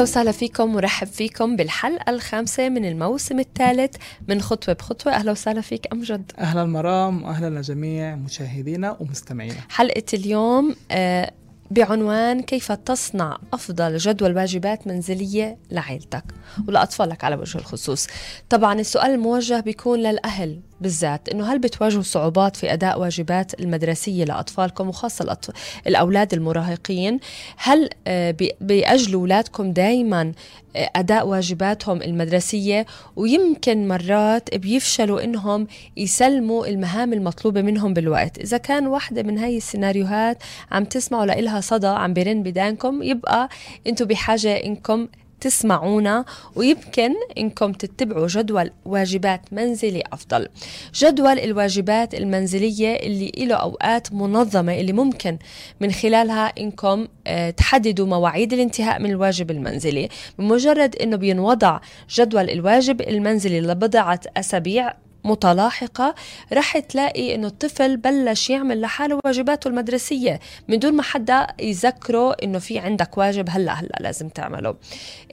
أهلا وسهلا فيكم ورحب فيكم بالحلقة الخامسة من الموسم الثالث من خطوة بخطوة. أهلا وسهلا فيك أمجد أهلا مرام واهلا لجميع مشاهدينا ومستمعينا. حلقة اليوم آه، بعنوان كيف تصنع أفضل جدول واجبات منزلية لعائلتك؟ ولأطفالك على وجه الخصوص. طبعا السؤال الموجه بيكون للأهل. بالذات إنه هل بتواجهوا صعوبات في أداء واجبات المدرسية لأطفالكم وخاصة الأطف... الأولاد المراهقين؟ هل آه، بي- بيأجلوا أولادكم دائما أداء واجباتهم المدرسية ويمكن مرات بيفشلوا إنهم يسلموا المهام المطلوبة منهم بالوقت؟ إذا كان واحدة من هاي السيناريوهات عم تسمعوا لإلها صدى عم بيرن بدانكم يبقى أنتم بحاجة إنكم تسمعونا ويمكن إنكم تتبعوا جدول واجبات منزلي أفضل. جدول الواجبات المنزلية اللي له أوقات منظمة اللي ممكن من خلالها إنكم آه، تحددوا مواعيد الانتهاء من الواجب المنزلي. بمجرد إنه بينوضع جدول الواجب المنزلي لبضعة أسابيع متلاحقة رح تلاقي إنه الطفل بلش يعمل لحاله واجباته المدرسية من دون ما حدا يذكره إنه في عندك واجب هلأ هلأ لازم تعمله.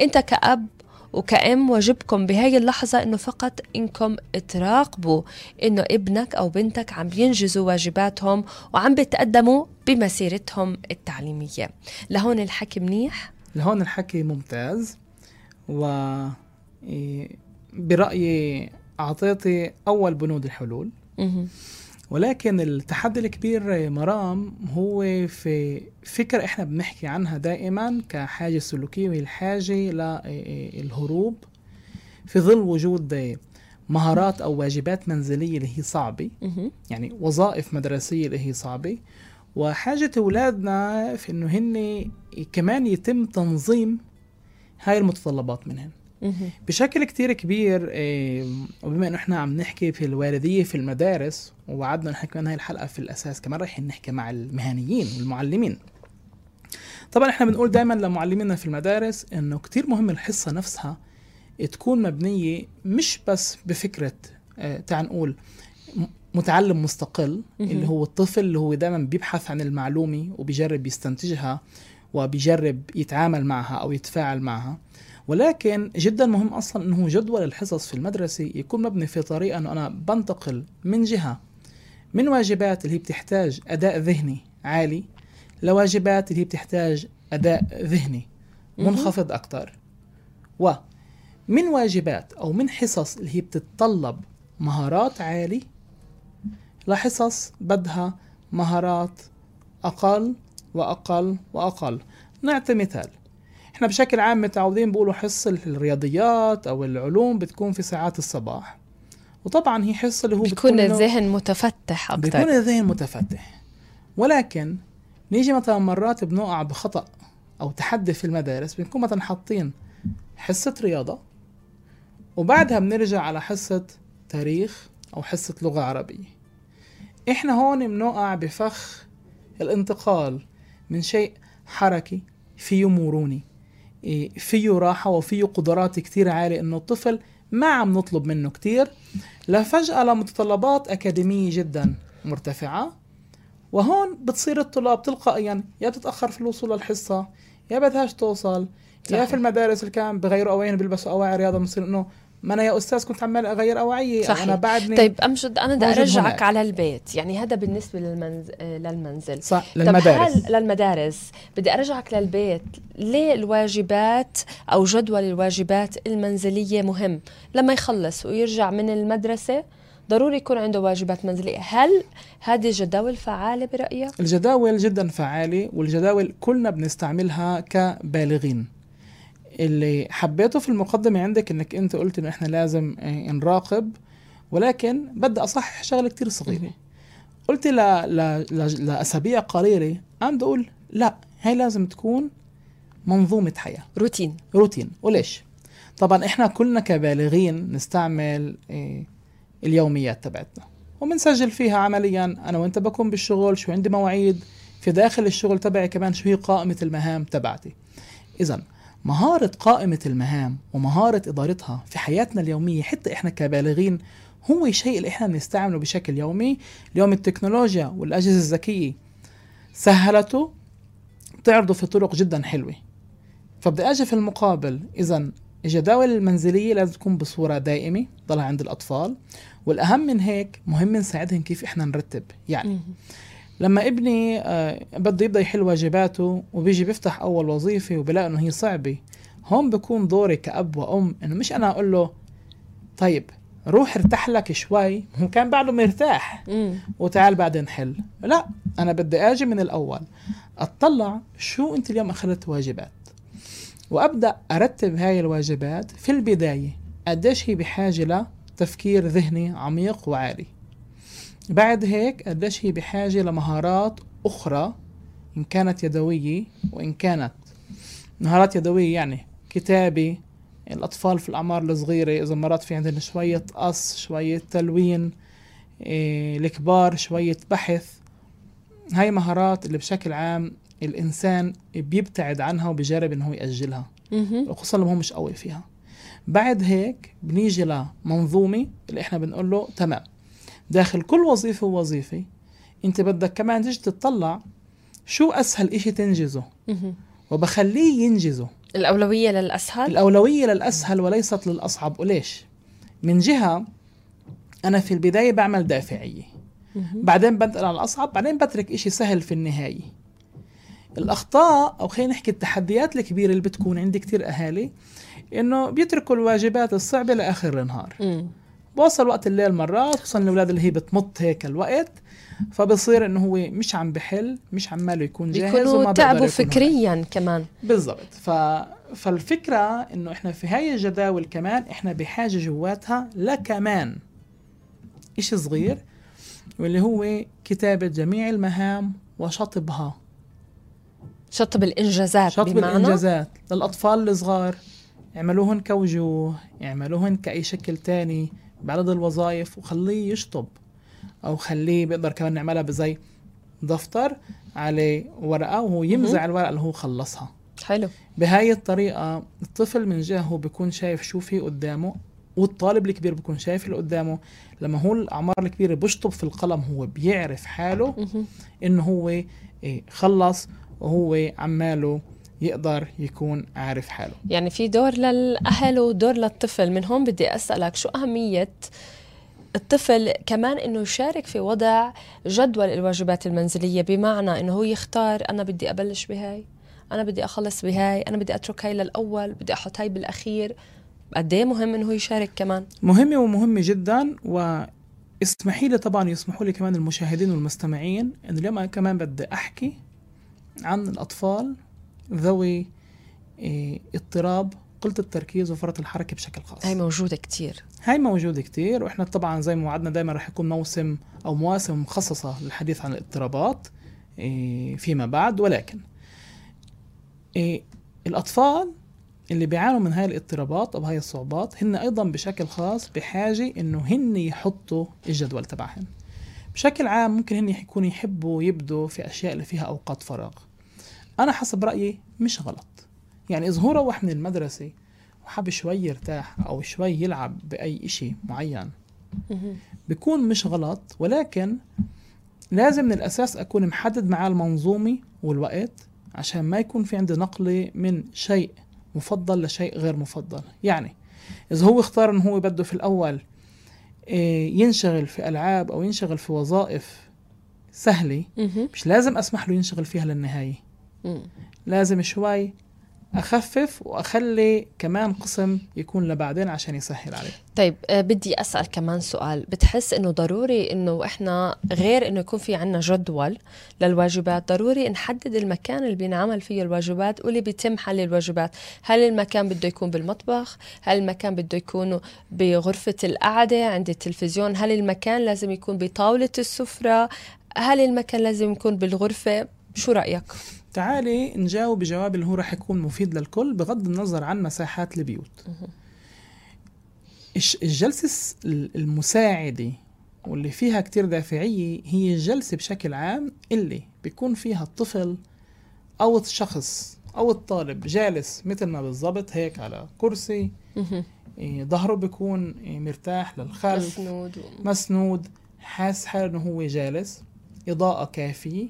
أنت كأب وكأم واجبكم بهاي اللحظة إنه فقط إنكم تراقبوا إنه ابنك أو بنتك عم بينجزوا واجباتهم وعم بيتقدموا بمسيرتهم التعليمية. لهون الحكي منيح؟ لهون الحكي ممتاز و إيه، برأيي أعطيتي أول بنود الحلول. ولكن التحدي الكبير مرام هو في فكرة إحنا بنحكي عنها دائما كحاجة سلوكية وهي الحاجة للهروب في ظل وجود مهارات أو واجبات منزلية اللي هي صعبة. يعني وظائف مدرسية اللي هي صعبة وحاجة أولادنا في إنه هن كمان يتم تنظيم هاي المتطلبات منهن. بشكل كتير كبير إيه، وبما إنه إحنا عم نحكي في الوالديه في المدارس ووعدنا نحكي كمان هاي الحلقة في الأساس كمان رايحين نحكي مع المهنيين والمعلمين طبعا إحنا بنقول دائما لمعلمينا في المدارس إنه كتير مهم الحصة نفسها تكون مبنية مش بس بفكرة آه تعال نقول متعلم مستقل. اللي هو الطفل اللي هو دائما بيبحث عن المعلومة وبيجرب يستنتجها وبيجرب يتعامل معها أو يتفاعل معها. ولكن جدا مهم أصلا إنه جدول الحصص في المدرسة يكون مبني في طريقة إنه أنا بنتقل من جهة من واجبات اللي هي بتحتاج أداء ذهني عالي لواجبات اللي هي بتحتاج أداء ذهني. منخفض أكثر ومن واجبات أو من حصص اللي هي بتتطلب مهارات عالي لحصص بدها مهارات أقل وأقل وأقل. نعطي مثال. إحنا بشكل عام متعودين بيقولوا حصة الرياضيات أو العلوم بتكون في ساعات الصباح. وطبعا هي حصة اللي هو بيكون الذهن متفتح بيكون أكثر الذهن متفتح. ولكن نيجي مثلا مرات بنقع بخطأ أو تحدي في المدارس بنكون مثلا حاطين حصة رياضة وبعدها بنرجع على حصة تاريخ أو حصة لغة عربية. إحنا هون بنقع بفخ الانتقال من شيء حركي فيه مرونة فيه راحة وفيه قدرات كتير عالية إنه الطفل ما عم نطلب منه كتير لفجأة لمتطلبات أكاديمية جدا مرتفعة وهون بتصير الطلاب تلقائيا يا بتتأخر في الوصول للحصة يا بدهاش توصل يا صحيح. في المدارس اللي كان بغيروا أواعي بيلبسوا أواعي رياضة بصير إنه ما أنا يا أستاذ كنت عمال أغير أواعي صحيح. أنا بعدني طيب امجد أنا بدي أرجعك هناك. على البيت. يعني هذا بالنسبة للمنزل للمنزل. صح للمدارس هل للمدارس؟ بدي أرجعك للبيت. ليه الواجبات أو جدول الواجبات المنزلية مهم؟ لما يخلص ويرجع من المدرسة ضروري يكون عنده واجبات منزلية. هل هذه جداول فعالة برأيك؟ الجداول جدا فعالة والجداول كلنا بنستعملها كبالغين. اللي حبيته في المقدمة عندك إنك أنت قلت إنه إحنا لازم آه، نراقب ولكن بدي أصحح شغلة كتير صغيرة. قلت ل... ل... ل... لأسابيع قليلة بدي أقول لا هي لازم تكون منظومة حياة. روتين. روتين. وليش؟ طبعا إحنا كلنا كبالغين نستعمل إيه اليوميات تبعتنا وبنسجل فيها عمليا. أنا وأنت بكون بالشغل شو عندي مواعيد في داخل الشغل تبعي كمان شو هي قائمة المهام تبعتي. اذا مهارة قائمة المهام ومهارة إدارتها في حياتنا اليومية حتى إحنا كبالغين هو شيء اللي إحنا بنستعمله بشكل يومي. اليوم التكنولوجيا والأجهزة الذكية سهلته بتعرضه في طرق جدا حلوة. فبدي أجي في المقابل. اذا الجداول المنزلية لازم تكون بصورة دائمة ضلها عند الأطفال. والأهم من هيك مهم نساعدهم كيف إحنا نرتب. يعني. لما ابني آه، بده يبدأ يحل واجباته وبيجي بيفتح أول وظيفة وبلاقي إنه هي صعبة هون بكون دوري كأب وأم إنه مش أنا أقول له طيب روح ارتاح لك شوي هو كان بعده مرتاح. وتعال بعدين حل. لا أنا بدي آجي من الأول. أطلع شو أنت اليوم أخذت واجبات. وأبدأ أرتب هاي الواجبات في البداية. قديش هي بحاجة لتفكير ذهني عميق وعالي. بعد هيك قديش هي بحاجة لمهارات أخرى إن كانت يدوية وإن كانت مهارات يدوية يعني كتابة الأطفال في الأعمار الصغيرة إذا مرات في عندنا شوية قص شوية تلوين إيه، الكبار شوية بحث هاي مهارات اللي بشكل عام الإنسان بيبتعد عنها وبيجرب إنه هو يأجلها. مهم. خصوصا لو هو مش قوي فيها. بعد هيك بنيجي لمنظومة اللي إحنا بنقول له تمام. داخل كل وظيفة ووظيفة أنت بدك كمان تيجي تطلع شو أسهل إشي تنجزه. وبخليه ينجزه الأولوية للأسهل الأولوية للأسهل وليست للأصعب وليش؟ من جهة أنا في البداية بعمل دافعية. بعدين بنتقل على الأصعب بعدين بترك إشي سهل في النهاية الأخطاء أو خلينا نحكي التحديات الكبيرة اللي بتكون عند كتير أهالي إنه بيتركوا الواجبات الصعبة لآخر النهار. بوصل وقت الليل مرات خصوصا الأولاد اللي هي بتمط هيك الوقت فبصير إنه هو مش عم بحل مش عماله يكون جاهز وما بيكونوا تعبوا. فكريا كمان. بالضبط. ف... فالفكرة إنه إحنا في هاي الجداول كمان إحنا بحاجة جواتها لكمان إشي صغير واللي هو كتابة جميع المهام وشطبها. شطب الإنجازات شطب بمعنى؟ الإنجازات للأطفال الصغار. اعملوهن كوجوه اعملوهن كأي شكل تاني. بعدد الوظائف وخليه يشطب أو خليه بيقدر كمان نعملها بزي دفتر عليه ورقة وهو يمزع الورقة اللي هو خلصها. حلو. بهاي الطريقة الطفل من جهة هو بيكون شايف شو في قدامه والطالب الكبير بيكون شايف اللي قدامه. لما هو الأعمار الكبيرة بيشطب في القلم هو بيعرف حاله. إنه هو إيه، خلص وهو عماله يقدر يكون عارف حاله. يعني في دور للأهل ودور للطفل. من هون بدي أسألك شو أهمية الطفل كمان إنه يشارك في وضع جدول الواجبات المنزلية؟ بمعنى إنه هو يختار أنا بدي أبلش بهاي أنا بدي أخلص بهاي أنا بدي أترك هاي للأول بدي أحط هاي بالأخير. قد إيه مهم إنه هو يشارك كمان؟ مهمة ومهمة جدا واسمحي لي طبعا يسمحوا لي كمان المشاهدين والمستمعين اليوم أنا كمان بدي أحكي عن الأطفال ذوي إيه، اضطراب قلة التركيز وفرط الحركة بشكل خاص. هاي موجودة كتير. هاي موجودة كتير وإحنا طبعا زي ما وعدنا دائما رح يكون موسم أو مواسم مخصصة للحديث عن الاضطرابات إيه، فيما بعد. ولكن إيه، الأطفال اللي بيعانوا من هاي الاضطرابات أو هاي الصعوبات هن أيضا بشكل خاص بحاجة إنه هن يحطوا الجدول تبعهن. بشكل عام ممكن هن يكونوا يحبوا يبدوا في أشياء اللي فيها أوقات فراغ. أنا حسب رأيي مش غلط يعني إذا هو روح من المدرسة وحب شوي يرتاح أو شوي يلعب بأي إشي معين مهم. بيكون مش غلط ولكن لازم من الأساس أكون محدد معاه المنظومة والوقت عشان ما يكون في عندي نقلة من شيء مفضل لشيء غير مفضل يعني إذا هو اختار انه هو بده في الأول إيه، ينشغل في ألعاب أو ينشغل في وظائف سهلة مهم. مش لازم أسمح له ينشغل فيها للنهاية لازم شوي أخفف وأخلي كمان قسم يكون لبعدين عشان يسهل عليه. طيب آه، بدي أسأل كمان سؤال. بتحس إنه ضروري إنه إحنا غير إنه يكون في عنا جدول للواجبات ضروري نحدد المكان اللي بينعمل فيه الواجبات واللي بيتم حل الواجبات. هل المكان بده يكون بالمطبخ؟ هل المكان بده يكون بغرفة القعدة عند التلفزيون؟ هل المكان لازم يكون بطاولة السفرة؟ هل المكان لازم يكون بالغرفة؟ شو رأيك؟ تعالي نجاوب بجواب اللي هو رح يكون مفيد للكل بغض النظر عن مساحات البيوت. الجلسة المساعدة واللي فيها كتير دافعية هي الجلسة بشكل عام اللي بيكون فيها الطفل أو الشخص أو الطالب جالس مثل ما بالضبط هيك على كرسي. إيه، ظهره بيكون إيه، مرتاح للخلف. مسنود. مسنود. حاس حاله إنه هو جالس. إضاءة كافية.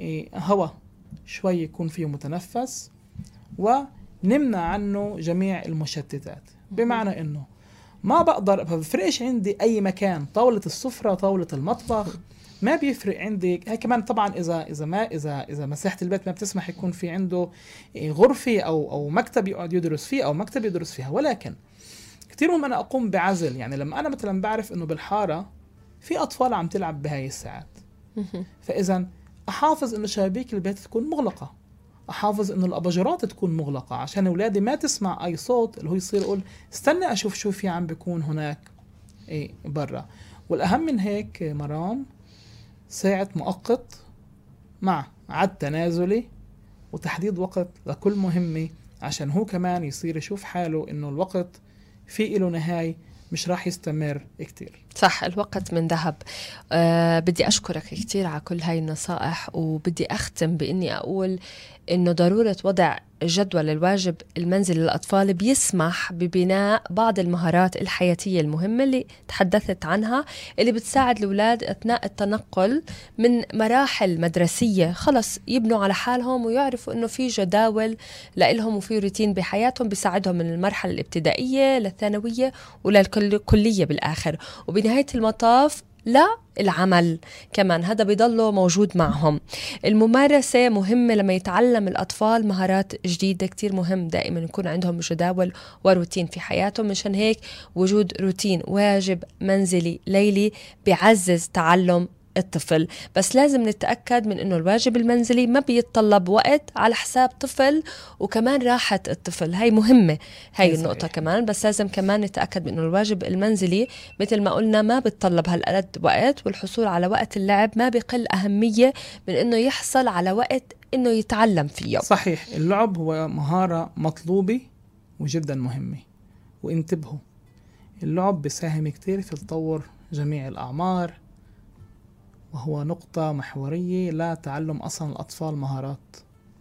إيه، هواء شوي يكون فيه متنفس ونمنع عنه جميع المشتتات. بمعنى إنه ما بقدر ما بفرقش عندي أي مكان طاولة السفرة طاولة المطبخ ما بيفرق عندي. هي كمان طبعا إذا إذا ما إذا إذا مساحة البيت ما بتسمح يكون في عنده غرفة أو أو مكتب يقعد يدرس فيه أو مكتب يدرس فيها. ولكن كثير مهم أنا أقوم بعزل. يعني لما أنا مثلا بعرف إنه بالحارة في أطفال عم تلعب بهاي الساعات. فاذا أحافظ انه شبابيك البيت تكون مغلقة. أحافظ انه الاباجورات تكون مغلقة عشان أولادي ما تسمع أي صوت اللي هو يصير يقول استنى أشوف شو في عم بيكون هناك. إيه برا. والأهم من هيك مرام ساعة مؤقت مع عد تنازلي وتحديد وقت لكل مهمة عشان هو كمان يصير يشوف حاله إنه الوقت في له نهاية مش راح يستمر كتير. صح الوقت من ذهب. أه بدي أشكرك كتير على كل هاي النصائح وبدي أختم بإني أقول إنه ضرورة وضع جدول الواجب المنزلي للأطفال بيسمح ببناء بعض المهارات الحياتية المهمة اللي تحدثت عنها اللي بتساعد الأولاد أثناء التنقل من مراحل مدرسية خلص يبنوا على حالهم ويعرفوا إنه في جداول لإلهم وفي روتين بحياتهم بيساعدهم من المرحلة الابتدائية للثانوية وللكلية بالآخر. وبنهاية المطاف لا العمل كمان. هذا بيضله موجود معهم. الممارسة مهمة لما يتعلم الأطفال مهارات جديدة كتير مهم. دائما يكون عندهم جداول وروتين في حياتهم. مشان هيك وجود روتين واجب منزلي ليلي بيعزز تعلم الطفل. بس لازم نتأكد من أنه الواجب المنزلي ما بيتطلب وقت على حساب طفل وكمان راحة الطفل. هاي مهمة هاي النقطة. كمان. بس لازم كمان نتأكد من أنه الواجب المنزلي مثل ما قلنا ما بيتطلب هالقد وقت والحصول على وقت اللعب ما بقل أهمية من أنه يحصل على وقت أنه يتعلم فيه. صحيح. اللعب هو مهارة مطلوبة وجدا مهمة. وانتبهوا اللعب بيساهم كتير في تطور جميع الأعمار وهو نقطة محورية لتعلم أصلا الأطفال مهارات.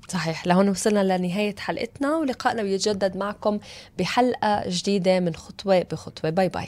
صحيح. لهون وصلنا لنهاية حلقتنا ولقائنا بيتجدد معكم بحلقة جديدة من خطوة بخطوة. باي باي.